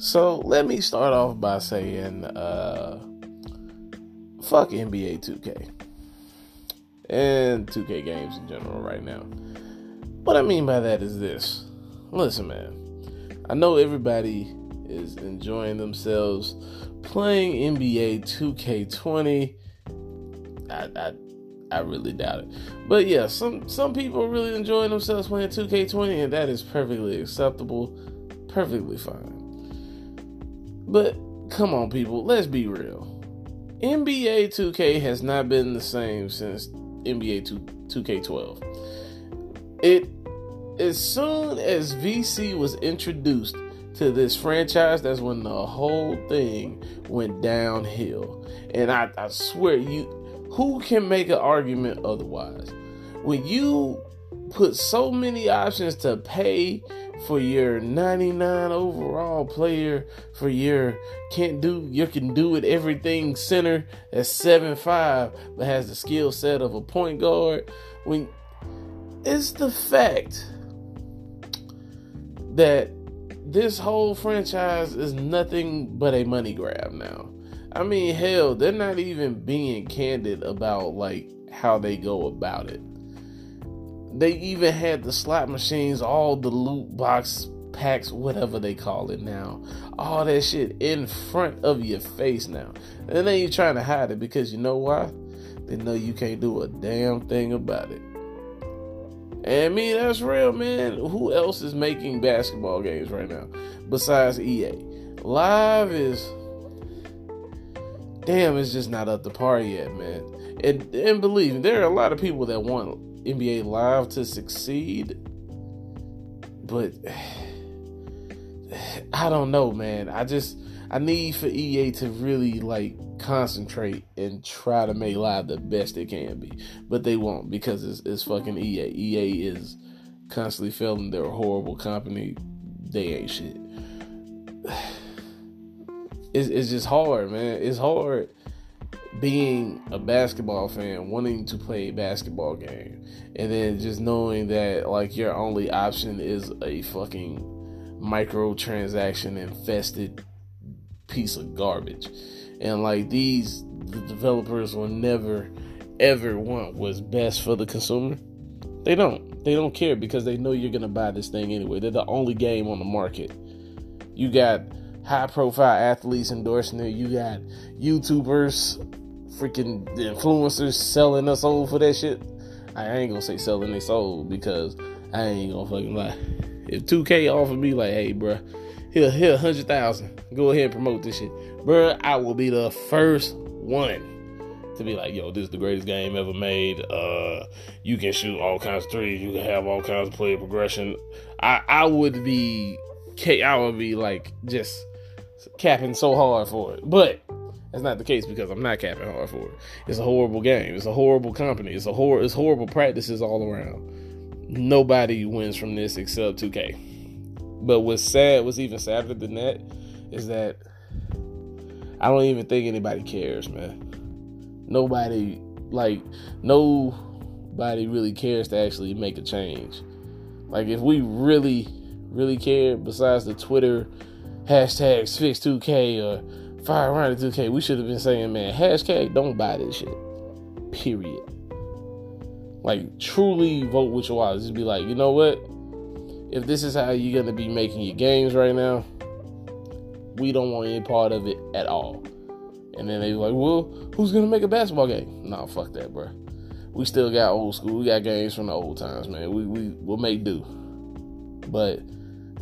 So let me start off by saying, uh, fuck NBA 2K and 2K games in general right now. What I mean by that is this. Listen, man. I know everybody is enjoying themselves playing NBA 2K20. I, I I really doubt it. But yeah, some some people are really enjoying themselves playing 2K20 and that is perfectly acceptable, perfectly fine. But come on people, let's be real. NBA 2K has not been the same since NBA 2, 2K12. It as soon as VC was introduced to this franchise, that's when the whole thing went downhill. And I, I swear you who can make an argument otherwise? When you put so many options to pay for your 99 overall player, for your can't do you can do it everything center that's 7'5 but has the skill set of a point guard. When it's the fact that this whole franchise is nothing but a money grab now. I mean, hell, they're not even being candid about like how they go about it. They even had the slot machines, all the loot box packs, whatever they call it now, all that shit in front of your face now. And then you're trying to hide it because you know why? They know you can't do a damn thing about it. And I mean, that's real, man. Who else is making basketball games right now besides EA? Live is damn, it's just not up to par yet, man. And and believe me, there are a lot of people that want NBA Live to succeed, but I don't know, man. I just I need for EA to really like concentrate and try to make live the best it can be, but they won't because it's, it's fucking EA. EA is constantly failing. They're a horrible company. They ain't shit it's, it's just hard, man. It's hard being a basketball fan, wanting to play a basketball game, and then just knowing that like your only option is a fucking microtransaction infested piece of garbage. And like these the developers will never ever want what's best for the consumer. They don't. They don't care because they know you're gonna buy this thing anyway. They're the only game on the market. You got high profile athletes endorsing it. You got YouTubers, freaking influencers selling us soul for that shit. I ain't gonna say selling their soul because I ain't gonna fucking lie. If 2K offered me like, hey, bro, here, here, hundred thousand, go ahead and promote this shit, bro. I will be the first one to be like, yo, this is the greatest game ever made. Uh, you can shoot all kinds of threes. You can have all kinds of player progression. I, I would be, I would be like just capping so hard for it. But that's not the case because I'm not capping hard for it. It's a horrible game. It's a horrible company. It's a hor- it's horrible practices all Ronnie. Nobody wins from this except 2K. But what's sad, what's even sadder than that, is that I don't even think anybody cares, man. Nobody like nobody really cares to actually make a change. Like if we really, really cared, besides the Twitter hashtags fix 2K or fire around 2K, we should have been saying, man, hashtag don't buy this shit. Period. Like truly vote with your wallet. Just be like, you know what? If this is how you're gonna be making your games right now, we don't want any part of it at all. And then they like, well, who's gonna make a basketball game? Nah, fuck that, bro. We still got old school. We got games from the old times, man. We, We we will make do. But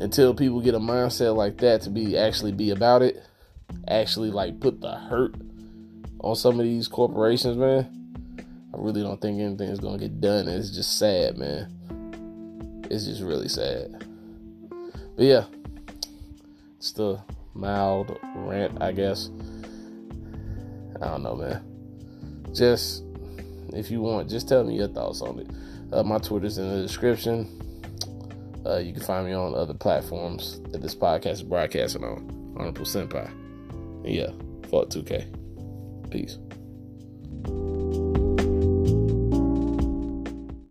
until people get a mindset like that to be actually be about it, actually like put the hurt on some of these corporations, man. I really don't think anything's gonna get done. It's just sad, man. It's just really sad. But yeah, it's the mild rant, I guess. I don't know, man. Just if you want, just tell me your thoughts on it. Uh, my Twitter's in the description. Uh, you can find me on other platforms that this podcast is broadcasting on. Honorable Senpai. Yeah, fuck 2K. Peace.